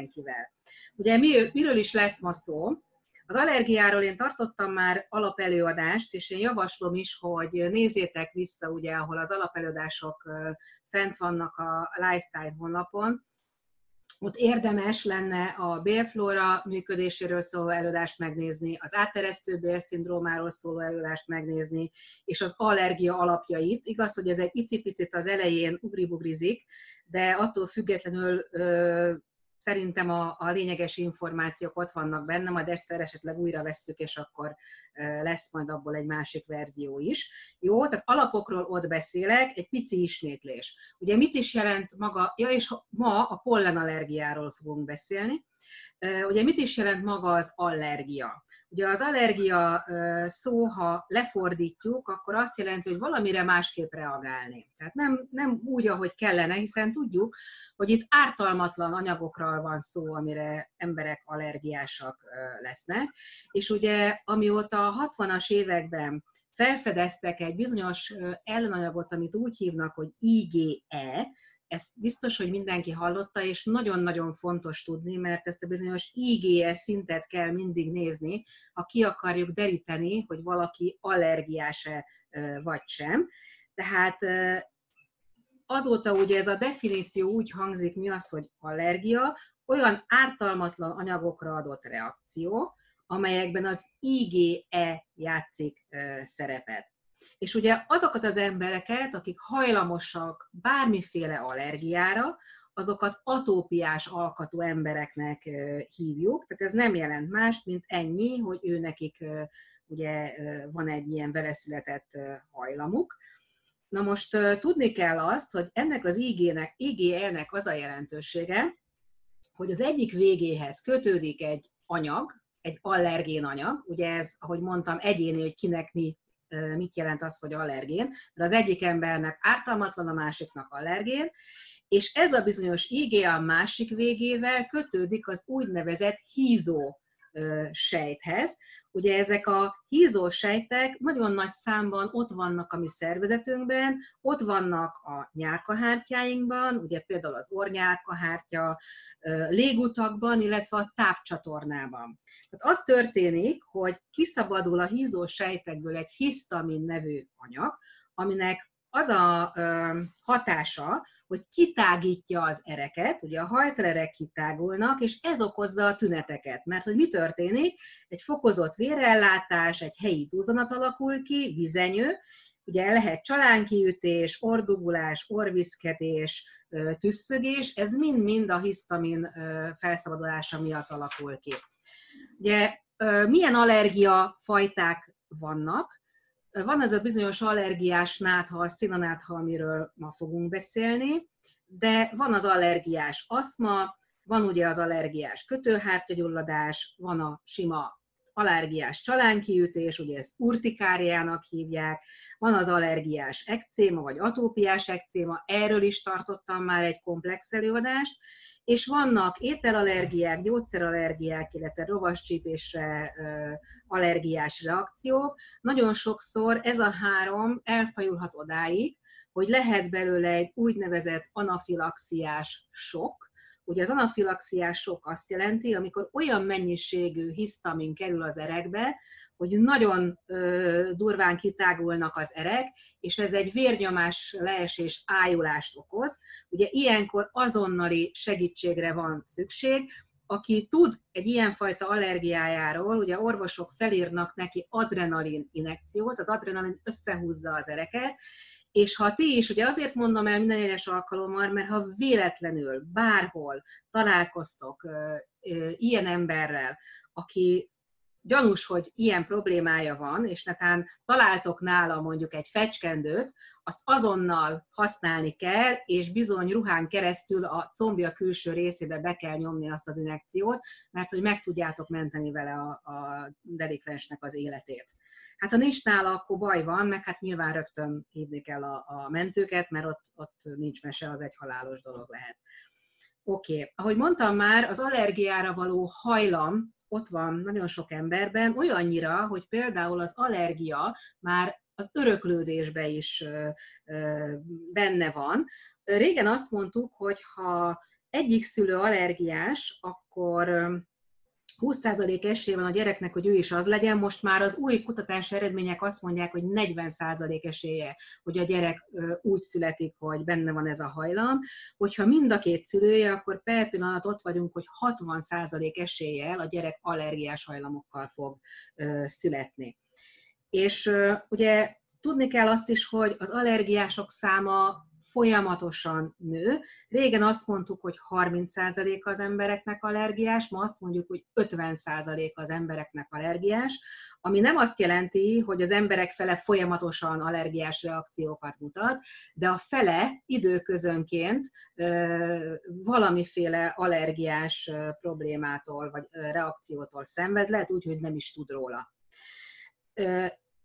mindenkivel. Ugye mi, miről is lesz ma szó? Az allergiáról én tartottam már alapelőadást, és én javaslom is, hogy nézzétek vissza, ugye, ahol az alapelőadások fent vannak a Lifestyle honlapon, ott érdemes lenne a bélflóra működéséről szóló előadást megnézni, az átteresztő bélszindrómáról szóló előadást megnézni, és az allergia alapjait. Igaz, hogy ez egy icipicit az elején ugribugrizik, de attól függetlenül szerintem a, a lényeges információk ott vannak benne, majd egyszer esetleg újra vesszük, és akkor lesz majd abból egy másik verzió is. Jó, tehát alapokról ott beszélek, egy pici ismétlés. Ugye mit is jelent maga, ja és ma a pollenallergiáról fogunk beszélni. Ugye mit is jelent maga az allergia? Ugye az allergia szó, ha lefordítjuk, akkor azt jelenti, hogy valamire másképp reagálni. Tehát nem, nem úgy, ahogy kellene, hiszen tudjuk, hogy itt ártalmatlan anyagokról van szó, amire emberek allergiásak lesznek. És ugye amióta a 60-as években felfedeztek egy bizonyos ellenanyagot, amit úgy hívnak, hogy IgE, ezt biztos, hogy mindenki hallotta, és nagyon-nagyon fontos tudni, mert ezt a bizonyos IgE szintet kell mindig nézni, ha ki akarjuk deríteni, hogy valaki allergiás-e vagy sem. Tehát azóta ugye ez a definíció úgy hangzik, mi az, hogy allergia, olyan ártalmatlan anyagokra adott reakció, amelyekben az IgE játszik szerepet. És ugye azokat az embereket, akik hajlamosak bármiféle allergiára, azokat atópiás alkatú embereknek hívjuk, tehát ez nem jelent más, mint ennyi, hogy ő nekik ugye van egy ilyen veleszületett hajlamuk. Na most tudni kell azt, hogy ennek az IgE-nek az a jelentősége, hogy az egyik végéhez kötődik egy anyag, egy allergén anyag, ugye ez, ahogy mondtam, egyéni, hogy kinek mi mit jelent az, hogy allergén, mert az egyik embernek ártalmatlan, a másiknak allergén, és ez a bizonyos IG a másik végével kötődik az úgynevezett hízó sejthez. Ugye ezek a hízó sejtek nagyon nagy számban ott vannak a mi szervezetünkben, ott vannak a nyálkahártyáinkban, ugye például az ornyálkahártya, légutakban, illetve a tápcsatornában. Tehát az történik, hogy kiszabadul a hízó sejtekből egy hisztamin nevű anyag, aminek az a hatása, hogy kitágítja az ereket, ugye a hajszererek kitágulnak, és ez okozza a tüneteket. Mert hogy mi történik? Egy fokozott vérellátás, egy helyi duzanat alakul ki, vizenyő, ugye lehet csalánkiütés, ordugulás, orviszkedés, tüsszögés, ez mind-mind a hisztamin felszabadulása miatt alakul ki. Ugye milyen allergia fajták vannak? Van ez a bizonyos allergiás nátha, színanátha, amiről ma fogunk beszélni, de van az allergiás aszma, van ugye az allergiás kötőhártyagyulladás, van a sima allergiás csalánkiütés, ugye ezt urtikáriának hívják, van az allergiás ekcéma, vagy atópiás ekcéma, erről is tartottam már egy komplex előadást, és vannak ételallergiák, gyógyszerallergiák, illetve rovascsípésre allergiás reakciók. Nagyon sokszor ez a három elfajulhat odáig, hogy lehet belőle egy úgynevezett anafilaxiás sok, Ugye az anafilaxiás sok azt jelenti, amikor olyan mennyiségű hisztamin kerül az erekbe, hogy nagyon ö, durván kitágulnak az erek, és ez egy vérnyomás leesés ájulást okoz. Ugye ilyenkor azonnali segítségre van szükség, aki tud egy ilyenfajta allergiájáról, ugye orvosok felírnak neki adrenalin injekciót, az adrenalin összehúzza az ereket, és ha ti is, ugye azért mondom el minden egyes alkalommal, mert ha véletlenül bárhol találkoztok ö, ö, ilyen emberrel, aki gyanús, hogy ilyen problémája van, és netán találtok nála mondjuk egy fecskendőt, azt azonnal használni kell, és bizony ruhán keresztül a combja külső részébe be kell nyomni azt az injekciót, mert hogy meg tudjátok menteni vele a, a delikvensnek az életét. Hát ha nincs nála, akkor baj van, meg hát nyilván rögtön hívni kell a, a mentőket, mert ott, ott nincs mese, az egy halálos dolog lehet. Oké, okay. ahogy mondtam már, az allergiára való hajlam ott van nagyon sok emberben, olyannyira, hogy például az allergia már az öröklődésbe is benne van. Régen azt mondtuk, hogy ha egyik szülő allergiás, akkor 20% esély van a gyereknek, hogy ő is az legyen, most már az új kutatási eredmények azt mondják, hogy 40% esélye, hogy a gyerek úgy születik, hogy benne van ez a hajlam. Hogyha mind a két szülője, akkor per pillanat ott vagyunk, hogy 60% eséllyel a gyerek allergiás hajlamokkal fog születni. És ugye tudni kell azt is, hogy az allergiások száma folyamatosan nő. Régen azt mondtuk, hogy 30% az embereknek allergiás, ma azt mondjuk, hogy 50% az embereknek allergiás, ami nem azt jelenti, hogy az emberek fele folyamatosan allergiás reakciókat mutat, de a fele időközönként valamiféle allergiás problémától vagy reakciótól szenved, lehet úgy, hogy nem is tud róla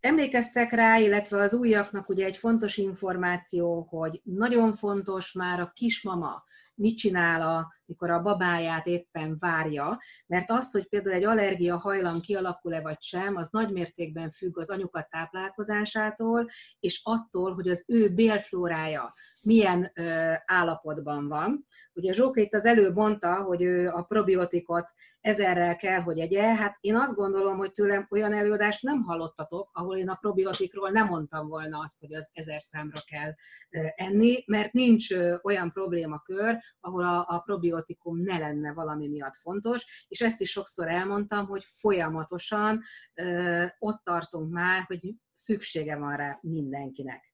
Emlékeztek rá, illetve az újaknak ugye egy fontos információ, hogy nagyon fontos már a kismama mit csinál, a, mikor a babáját éppen várja, mert az, hogy például egy allergia hajlam kialakul-e vagy sem, az nagy mértékben függ az anyukat táplálkozásától, és attól, hogy az ő bélflórája milyen ö, állapotban van. Ugye Zsóka itt az előbb mondta, hogy ő a probiotikot ezerrel kell, hogy egye. Hát én azt gondolom, hogy tőlem olyan előadást nem hallottatok, ahol én a probiotikról nem mondtam volna azt, hogy az ezer számra kell enni, mert nincs olyan problémakör, ahol a, a probiotikum ne lenne valami miatt fontos, és ezt is sokszor elmondtam, hogy folyamatosan ö, ott tartunk már, hogy szüksége van rá mindenkinek.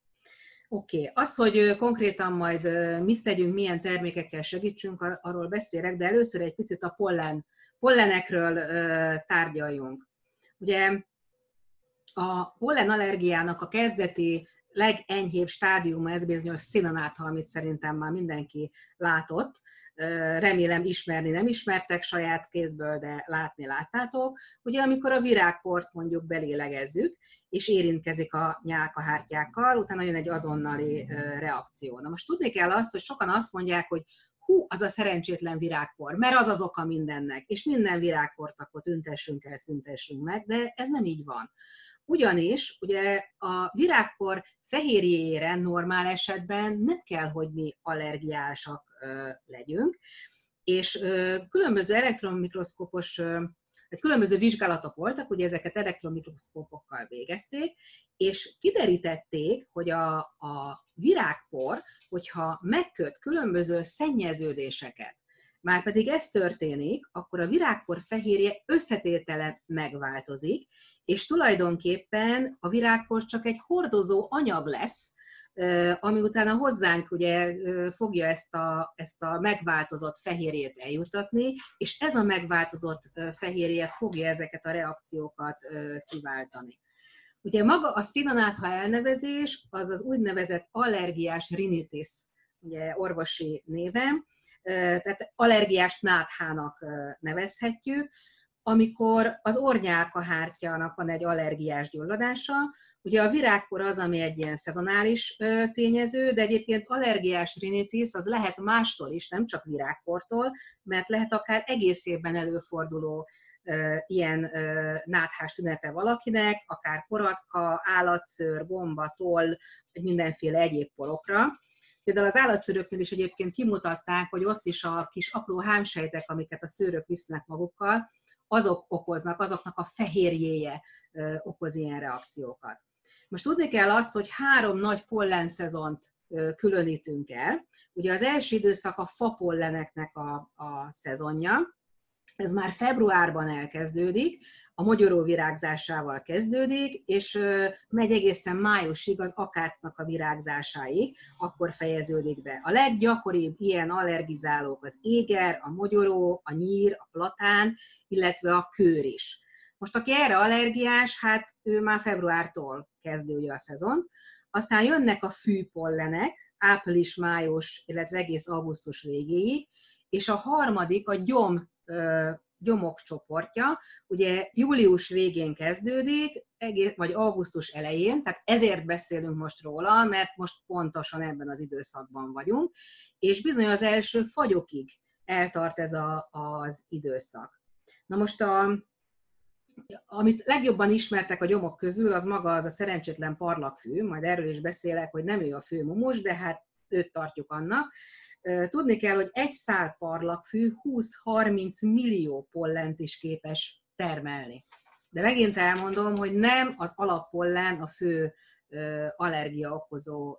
Oké, okay. az, hogy konkrétan majd mit tegyünk, milyen termékekkel segítsünk, arról beszélek, de először egy picit a pollen, pollenekről tárgyaljunk. Ugye a pollenallergiának a kezdeti legenyhébb stádiuma, ez bizonyos színanátha, amit szerintem már mindenki látott. Remélem ismerni nem ismertek saját kézből, de látni láttátok. Ugye amikor a virágport mondjuk belélegezzük, és érintkezik a nyálkahártyákkal, utána jön egy azonnali reakció. Na most tudni kell azt, hogy sokan azt mondják, hogy hú, az a szerencsétlen virágpor, mert az az oka mindennek, és minden virágport akkor tüntessünk el, szüntessünk meg, de ez nem így van. Ugyanis ugye a virágpor fehérjére normál esetben nem kell, hogy mi allergiásak legyünk, és különböző elektromikroszkópos egy különböző vizsgálatok voltak, ugye ezeket elektromikroszkópokkal végezték, és kiderítették, hogy a, a virágpor, hogyha megköt különböző szennyeződéseket, már pedig ez történik, akkor a virágpor fehérje összetétele megváltozik, és tulajdonképpen a virágpor csak egy hordozó anyag lesz, ami utána hozzánk ugye fogja ezt a, ezt a megváltozott fehérjét eljutatni, és ez a megváltozott fehérje fogja ezeket a reakciókat kiváltani. Ugye maga a színanátha elnevezés az az úgynevezett allergiás rinitis, ugye orvosi névem, tehát allergiás náthának nevezhetjük, amikor az ornyálkahártyának van egy allergiás gyulladása. Ugye a virágkor az, ami egy ilyen szezonális tényező, de egyébként allergiás rinitis az lehet mástól is, nem csak virágkortól, mert lehet akár egész évben előforduló ilyen náthás tünete valakinek, akár poratka, állatszőr, gomba, toll, vagy mindenféle egyéb porokra. Például az állatszőröknél is egyébként kimutatták, hogy ott is a kis apró hámsejtek, amiket a szőrök visznek magukkal, azok okoznak, azoknak a fehérjéje okoz ilyen reakciókat. Most tudni kell azt, hogy három nagy pollenszezont különítünk el. Ugye az első időszak a fapolleneknek a, a szezonja, ez már februárban elkezdődik, a mogyoró virágzásával kezdődik, és megy egészen májusig az akácnak a virágzásáig, akkor fejeződik be. A leggyakoribb ilyen allergizálók az éger, a mogyoró, a nyír, a platán, illetve a kőr is. Most aki erre allergiás, hát ő már februártól kezdődje a szezon. Aztán jönnek a fűpollenek, április, május, illetve egész augusztus végéig, és a harmadik a gyom gyomok csoportja, ugye július végén kezdődik, vagy augusztus elején, tehát ezért beszélünk most róla, mert most pontosan ebben az időszakban vagyunk, és bizony az első fagyokig eltart ez a, az időszak. Na most a, amit legjobban ismertek a gyomok közül, az maga az a szerencsétlen parlagfű, majd erről is beszélek, hogy nem ő a fő mumus, de hát őt tartjuk annak. Tudni kell, hogy egy szál parlagfű 20-30 millió pollent is képes termelni. De megint elmondom, hogy nem az alappollen a fő allergia okozó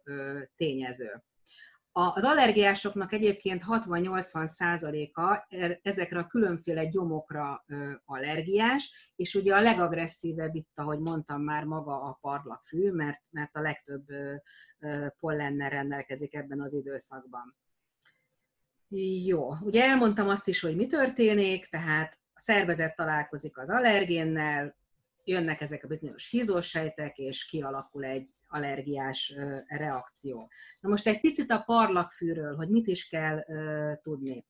tényező. Az allergiásoknak egyébként 60-80 százaléka er, ezekre a különféle gyomokra allergiás, és ugye a legagresszívebb itt, ahogy mondtam már, maga a parlagfű, mert, mert a legtöbb pollennel rendelkezik ebben az időszakban. Jó, ugye elmondtam azt is, hogy mi történik, tehát a szervezet találkozik az allergénnel, jönnek ezek a bizonyos hízósejtek, és kialakul egy allergiás reakció. Na most egy picit a parlagfűről, hogy mit is kell tudni.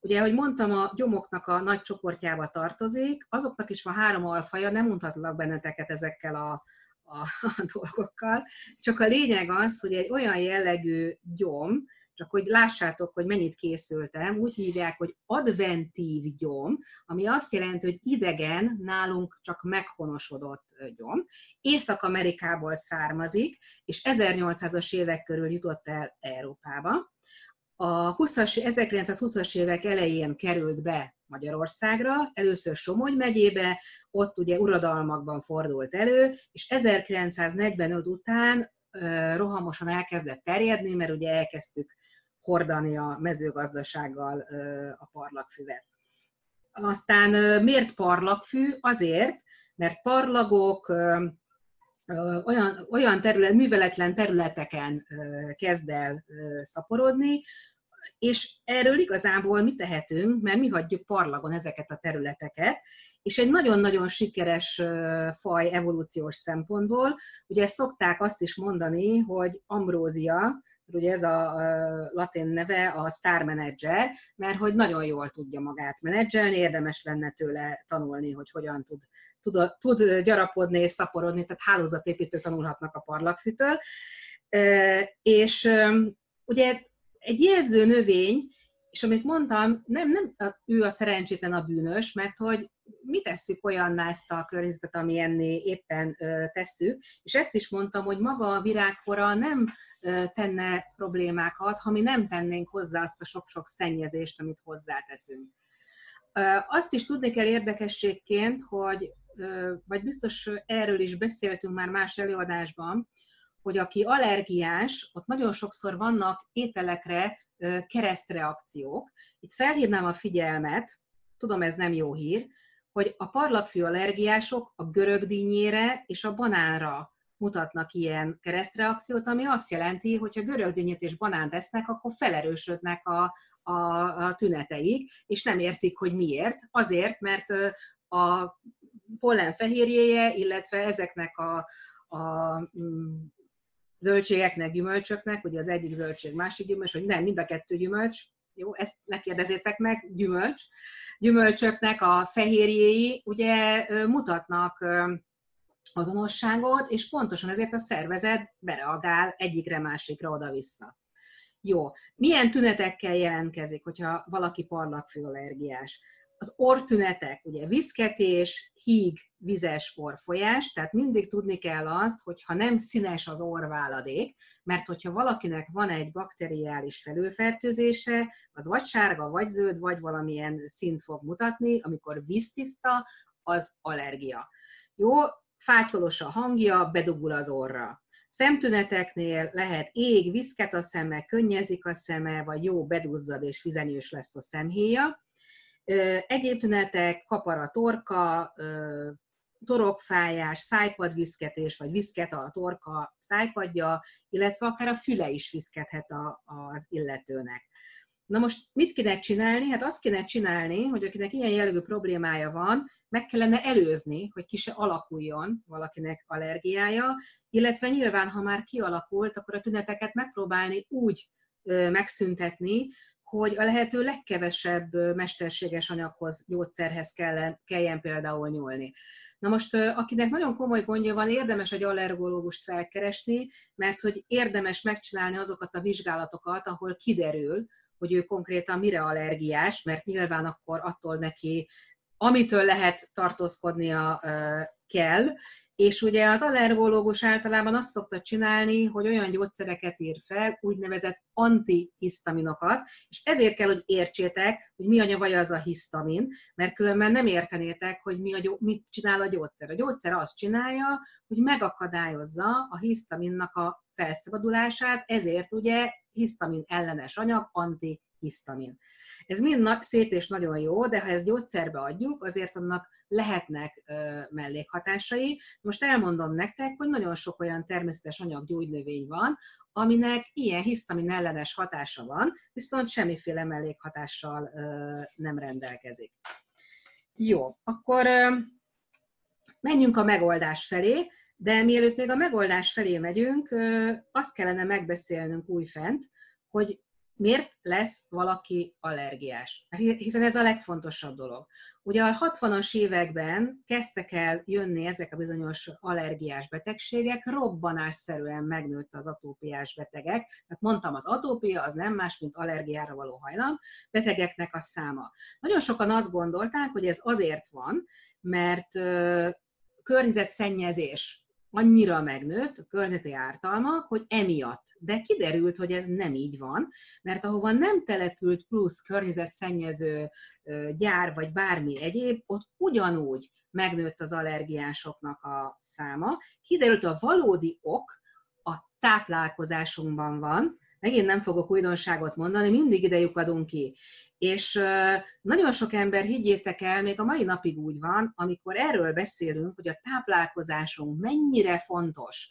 Ugye, ahogy mondtam, a gyomoknak a nagy csoportjába tartozik, azoknak is van három alfaja, nem mondhatlak benneteket ezekkel a, a, a dolgokkal, csak a lényeg az, hogy egy olyan jellegű gyom, csak hogy lássátok, hogy mennyit készültem, úgy hívják, hogy adventív gyom, ami azt jelenti, hogy idegen, nálunk csak meghonosodott gyom. Észak-Amerikából származik, és 1800-as évek körül jutott el Európába. A 20-as, 1920-as évek elején került be Magyarországra, először Somogy megyébe, ott ugye uradalmakban fordult elő, és 1945 után rohamosan elkezdett terjedni, mert ugye elkezdtük hordani a mezőgazdasággal a parlagfüvet. Aztán miért parlagfű? Azért, mert parlagok olyan, olyan terület, műveletlen területeken kezd el szaporodni, és erről igazából mi tehetünk, mert mi hagyjuk parlagon ezeket a területeket, és egy nagyon-nagyon sikeres faj evolúciós szempontból, ugye szokták azt is mondani, hogy ambrózia, ugye ez a latin neve a star manager, mert hogy nagyon jól tudja magát menedzselni, érdemes lenne tőle tanulni, hogy hogyan tud, tud, tud gyarapodni és szaporodni, tehát hálózatépítők tanulhatnak a parlagfűtől. És ugye egy jelző növény, és amit mondtam, nem, nem ő a szerencsétlen a bűnös, mert hogy mi tesszük olyanná ezt a környezetet, ami ennél éppen ö, tesszük, és ezt is mondtam, hogy maga a virágkora nem ö, tenne problémákat, ha mi nem tennénk hozzá azt a sok-sok szennyezést, amit hozzáteszünk. Ö, azt is tudni kell érdekességként, hogy, ö, vagy biztos erről is beszéltünk már más előadásban, hogy aki allergiás, ott nagyon sokszor vannak ételekre keresztreakciók. Itt felhívnám a figyelmet, tudom ez nem jó hír, hogy a parlagfű allergiások a görögdínyére és a banánra mutatnak ilyen keresztreakciót, ami azt jelenti, hogy ha görögdínyét és banánt esznek, akkor felerősödnek a, a, a tüneteik, és nem értik, hogy miért. Azért, mert a pollen fehérjéje, illetve ezeknek a, a mm, zöldségeknek, gyümölcsöknek, ugye az egyik zöldség, másik gyümölcs, hogy nem, mind a kettő gyümölcs, jó, ezt ne kérdezzétek meg, gyümölcs, gyümölcsöknek a fehérjéi ugye mutatnak azonosságot, és pontosan ezért a szervezet bereagál egyikre másikra oda-vissza. Jó. Milyen tünetekkel jelentkezik, hogyha valaki parlagfőallergiás? Az orrtünetek, ugye viszketés, híg, vizes orfolyás, tehát mindig tudni kell azt, hogy ha nem színes az orváladék, mert hogyha valakinek van egy bakteriális felülfertőzése, az vagy sárga, vagy zöld, vagy valamilyen szint fog mutatni, amikor víztiszta, az allergia. Jó, fátyolos a hangja, bedugul az orra. Szemtüneteknél lehet ég, viszket a szeme, könnyezik a szeme, vagy jó, beduzzad és fizenyős lesz a szemhéja Egyéb tünetek, kapar a torka, torokfájás, szájpadviszketés, vagy viszket a torka szájpadja, illetve akár a füle is viszkethet a, az illetőnek. Na most mit kéne csinálni? Hát azt kéne csinálni, hogy akinek ilyen jellegű problémája van, meg kellene előzni, hogy ki se alakuljon valakinek allergiája, illetve nyilván, ha már kialakult, akkor a tüneteket megpróbálni úgy megszüntetni, hogy a lehető legkevesebb mesterséges anyaghoz, gyógyszerhez kelljen, kelljen például nyúlni. Na most, akinek nagyon komoly gondja van, érdemes egy allergológust felkeresni, mert hogy érdemes megcsinálni azokat a vizsgálatokat, ahol kiderül, hogy ő konkrétan mire allergiás, mert nyilván akkor attól neki, amitől lehet tartózkodnia, kell, és ugye az allergológus általában azt szokta csinálni, hogy olyan gyógyszereket ír fel, úgynevezett antihisztaminokat, és ezért kell, hogy értsétek, hogy mi a vagy az a hisztamin, mert különben nem értenétek, hogy mi a gyó- mit csinál a gyógyszer. A gyógyszer azt csinálja, hogy megakadályozza a hisztaminnak a felszabadulását, ezért ugye hisztamin ellenes anyag, antihisztamin. Ez mind szép és nagyon jó, de ha ezt gyógyszerbe adjuk, azért annak lehetnek ö, mellékhatásai. Most elmondom nektek, hogy nagyon sok olyan természetes anyag gyógynövény van, aminek ilyen hisztamin ellenes hatása van, viszont semmiféle mellékhatással ö, nem rendelkezik. Jó, akkor ö, menjünk a megoldás felé, de mielőtt még a megoldás felé megyünk, ö, azt kellene megbeszélnünk újfent, hogy miért lesz valaki allergiás? Hiszen ez a legfontosabb dolog. Ugye a 60-as években kezdtek el jönni ezek a bizonyos allergiás betegségek, robbanásszerűen megnőtt az atópiás betegek. Tehát mondtam, az atópia az nem más, mint allergiára való hajlam, betegeknek a száma. Nagyon sokan azt gondolták, hogy ez azért van, mert környezetszennyezés annyira megnőtt a környezeti ártalmak, hogy emiatt. De kiderült, hogy ez nem így van, mert ahova nem települt plusz környezetszennyező gyár vagy bármi egyéb, ott ugyanúgy megnőtt az allergiásoknak a száma. Kiderült, a valódi ok a táplálkozásunkban van, megint nem fogok újdonságot mondani, mindig idejük adunk ki. És nagyon sok ember, higgyétek el, még a mai napig úgy van, amikor erről beszélünk, hogy a táplálkozásunk mennyire fontos,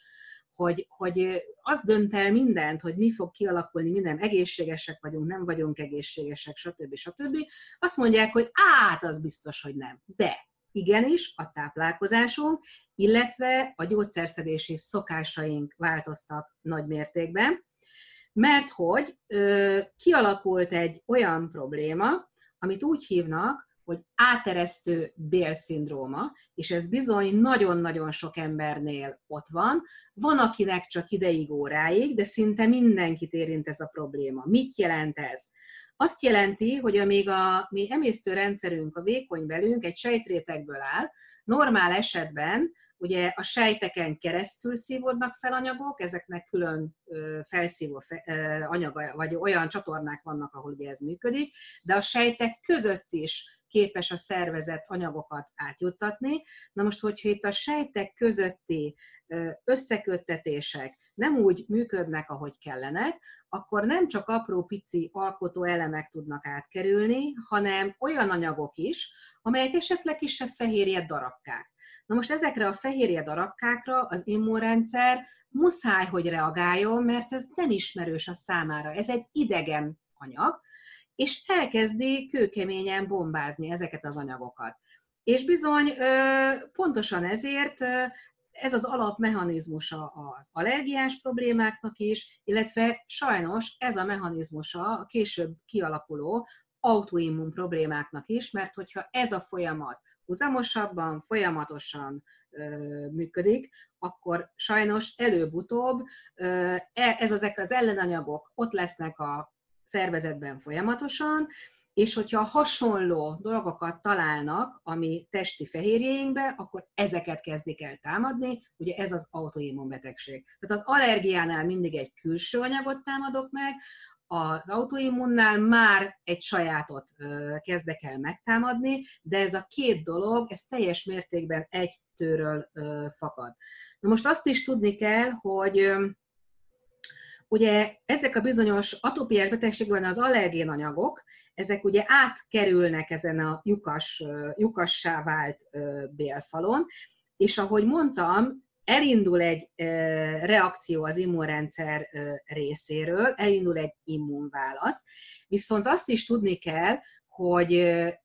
hogy, hogy az dönt el mindent, hogy mi fog kialakulni, mi nem egészségesek vagyunk, nem vagyunk egészségesek, stb. stb. Azt mondják, hogy át, az biztos, hogy nem. De igenis a táplálkozásunk, illetve a gyógyszerszedési szokásaink változtak nagy mértékben mert hogy ö, kialakult egy olyan probléma, amit úgy hívnak, hogy áteresztő bélszindróma, és ez bizony nagyon-nagyon sok embernél ott van. Van, akinek csak ideig, óráig, de szinte mindenkit érint ez a probléma. Mit jelent ez? Azt jelenti, hogy amíg a mi emésztőrendszerünk, a vékony belünk egy sejtrétegből áll, normál esetben Ugye a sejteken keresztül szívódnak fel anyagok, ezeknek külön felszívó anyaga, vagy olyan csatornák vannak, ahol ugye ez működik, de a sejtek között is képes a szervezet anyagokat átjuttatni. Na most, hogyha itt a sejtek közötti összeköttetések nem úgy működnek, ahogy kellenek, akkor nem csak apró pici alkotó elemek tudnak átkerülni, hanem olyan anyagok is, amelyek esetleg kisebb fehérje darabkák. Na most ezekre a fehérje darabkákra az immunrendszer muszáj, hogy reagáljon, mert ez nem ismerős a számára. Ez egy idegen anyag, és elkezdi kőkeményen bombázni ezeket az anyagokat. És bizony pontosan ezért ez az alapmechanizmusa az allergiás problémáknak is, illetve sajnos ez a mechanizmusa a később kialakuló autoimmun problémáknak is, mert hogyha ez a folyamat húzamosabban, folyamatosan működik, akkor sajnos előbb-utóbb e, ez ezek az ellenanyagok ott lesznek a szervezetben folyamatosan, és hogyha hasonló dolgokat találnak ami testi fehérjéinkbe, akkor ezeket kezdik el támadni, ugye ez az autoimmunbetegség. Tehát az allergiánál mindig egy külső anyagot támadok meg, az autoimmunnál már egy sajátot kezdek el megtámadni, de ez a két dolog, ez teljes mértékben egy tőről fakad. Na most azt is tudni kell, hogy ugye ezek a bizonyos atópiás betegségben az allergén anyagok, ezek ugye átkerülnek ezen a lyukas, lyukassá vált bélfalon, és ahogy mondtam, elindul egy reakció az immunrendszer részéről, elindul egy immunválasz, viszont azt is tudni kell, hogy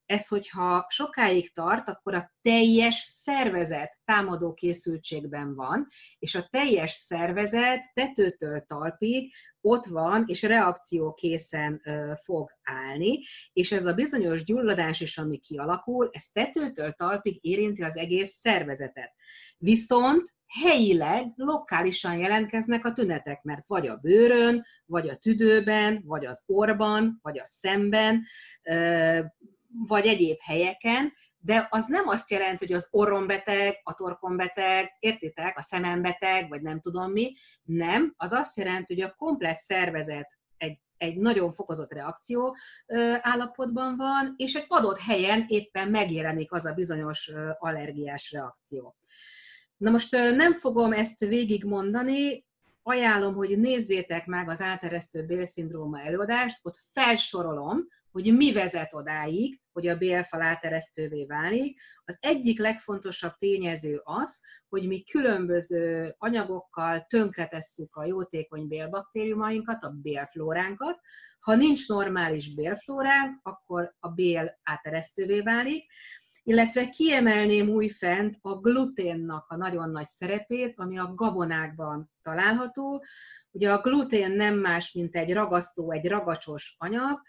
ez, hogyha sokáig tart, akkor a teljes szervezet támadó készültségben van, és a teljes szervezet tetőtől talpig ott van, és reakció készen fog állni, és ez a bizonyos gyulladás is, ami kialakul, ez tetőtől talpig érinti az egész szervezetet. Viszont helyileg, lokálisan jelentkeznek a tünetek, mert vagy a bőrön, vagy a tüdőben, vagy az orban, vagy a szemben, vagy egyéb helyeken, de az nem azt jelenti, hogy az orrombeteg, a torkombeteg, értitek, a szemembeteg, vagy nem tudom mi, nem, az azt jelenti, hogy a komplet szervezet egy, egy nagyon fokozott reakció állapotban van, és egy adott helyen éppen megjelenik az a bizonyos allergiás reakció. Na most nem fogom ezt végigmondani, ajánlom, hogy nézzétek meg az áteresztő bélszindróma előadást, ott felsorolom, hogy mi vezet odáig, hogy a bélfal áteresztővé válik. Az egyik legfontosabb tényező az, hogy mi különböző anyagokkal tönkretesszük a jótékony bélbaktériumainkat, a bélflóránkat. Ha nincs normális bélflóránk, akkor a bél áteresztővé válik illetve kiemelném újfent a gluténnak a nagyon nagy szerepét, ami a gabonákban található. Ugye a glutén nem más, mint egy ragasztó, egy ragacsos anyag,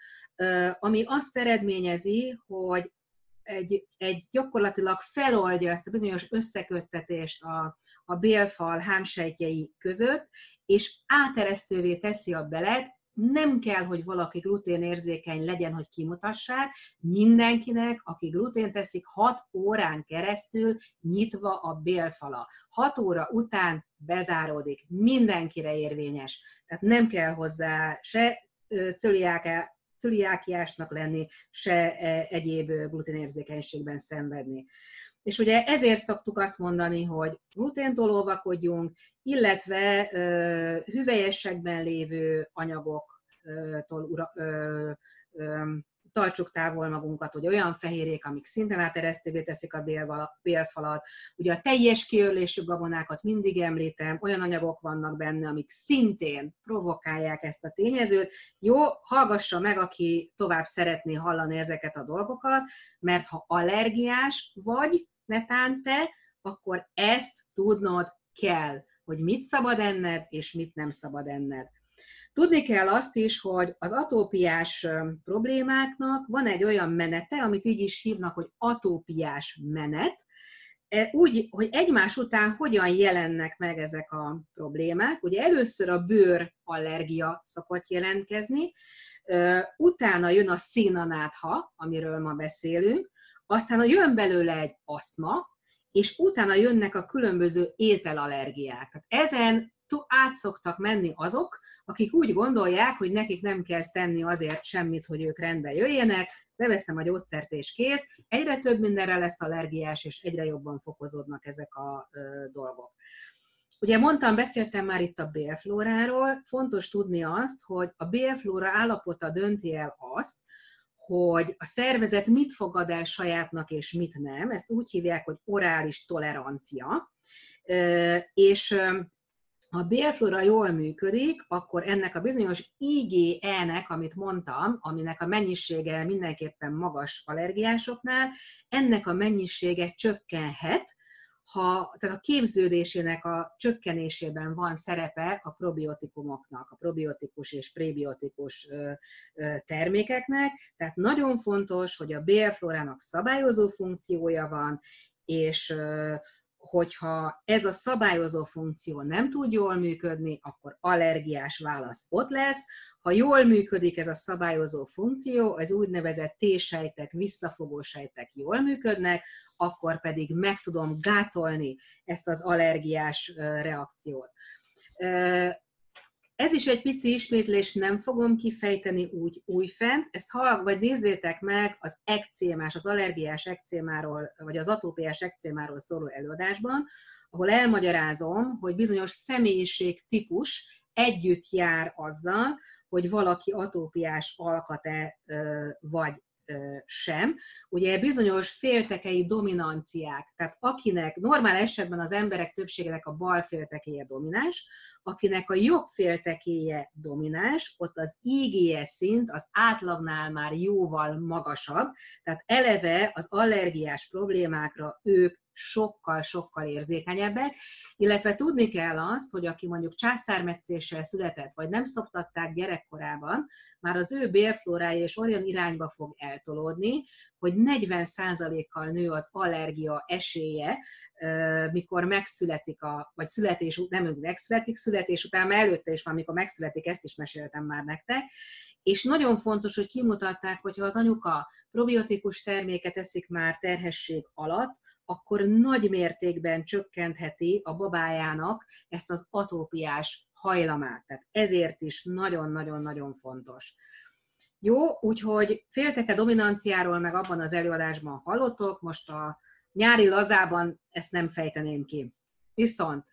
ami azt eredményezi, hogy egy, egy gyakorlatilag feloldja ezt a bizonyos összeköttetést a, a bélfal hámsejtjei között, és áteresztővé teszi a belet, nem kell, hogy valaki gluténérzékeny legyen, hogy kimutassák. Mindenkinek, aki glutén teszik, 6 órán keresztül nyitva a bélfala. 6 óra után bezáródik. Mindenkire érvényes. Tehát nem kell hozzá se cöliákiásnak lenni, se e, egyéb gluténérzékenységben szenvedni. És ugye ezért szoktuk azt mondani, hogy gluténtól óvakodjunk, illetve hüvelyesekben lévő anyagoktól tartsuk távol magunkat, hogy olyan fehérjék, amik szintén áteresztővé teszik a bélfalat. Ugye a teljes kiörlésű gabonákat mindig említem, olyan anyagok vannak benne, amik szintén provokálják ezt a tényezőt. Jó, hallgassa meg, aki tovább szeretné hallani ezeket a dolgokat, mert ha allergiás vagy, netán te, akkor ezt tudnod kell, hogy mit szabad enned, és mit nem szabad enned. Tudni kell azt is, hogy az atópiás problémáknak van egy olyan menete, amit így is hívnak, hogy atópiás menet, e, úgy, hogy egymás után hogyan jelennek meg ezek a problémák. Ugye először a bőr allergia szokott jelentkezni, utána jön a színanátha, amiről ma beszélünk, aztán jön belőle egy aszma, és utána jönnek a különböző ételallergiák. Tehát ezen át szoktak menni azok, akik úgy gondolják, hogy nekik nem kell tenni azért semmit, hogy ők rendbe jöjjenek, beveszem a gyógyszert és kész, egyre több mindenre lesz allergiás, és egyre jobban fokozódnak ezek a ö, dolgok. Ugye mondtam, beszéltem már itt a bélflóráról, fontos tudni azt, hogy a bélflóra állapota dönti el azt, hogy a szervezet mit fogad el sajátnak és mit nem. Ezt úgy hívják, hogy orális tolerancia. És ha a bélflóra jól működik, akkor ennek a bizonyos IgE-nek, amit mondtam, aminek a mennyisége mindenképpen magas allergiásoknál, ennek a mennyisége csökkenhet, ha, tehát a képződésének a csökkenésében van szerepe a probiotikumoknak, a probiotikus és prebiotikus termékeknek, tehát nagyon fontos, hogy a bélflórának szabályozó funkciója van, és hogyha ez a szabályozó funkció nem tud jól működni, akkor allergiás válasz ott lesz. Ha jól működik ez a szabályozó funkció, az úgynevezett T-sejtek, visszafogó sejtek jól működnek, akkor pedig meg tudom gátolni ezt az allergiás reakciót. Ez is egy pici ismétlés, nem fogom kifejteni úgy újfent, ezt hallg, vagy nézzétek meg az ekcémás, az allergiás ekcémáról, vagy az atópiás ekcémáról szóló előadásban, ahol elmagyarázom, hogy bizonyos személyiség típus együtt jár azzal, hogy valaki atópiás alkat-e vagy sem. Ugye bizonyos féltekei dominanciák, tehát akinek normál esetben az emberek többségének a bal féltekéje domináns, akinek a jobb féltekéje domináns, ott az IgE szint az átlagnál már jóval magasabb, tehát eleve az allergiás problémákra ők sokkal-sokkal érzékenyebbek, illetve tudni kell azt, hogy aki mondjuk császármetszéssel született, vagy nem szoptatták gyerekkorában, már az ő bélflórája és olyan irányba fog eltolódni, hogy 40%-kal nő az allergia esélye, mikor megszületik, a, vagy születés, nem megszületik, születés után, előtte is már, mikor megszületik, ezt is meséltem már nektek, és nagyon fontos, hogy kimutatták, hogyha az anyuka probiotikus terméket eszik már terhesség alatt, akkor nagy mértékben csökkentheti a babájának ezt az atópiás hajlamát. Tehát ezért is nagyon-nagyon-nagyon fontos. Jó, úgyhogy félteke dominanciáról meg abban az előadásban hallottok, most a nyári lazában ezt nem fejteném ki. Viszont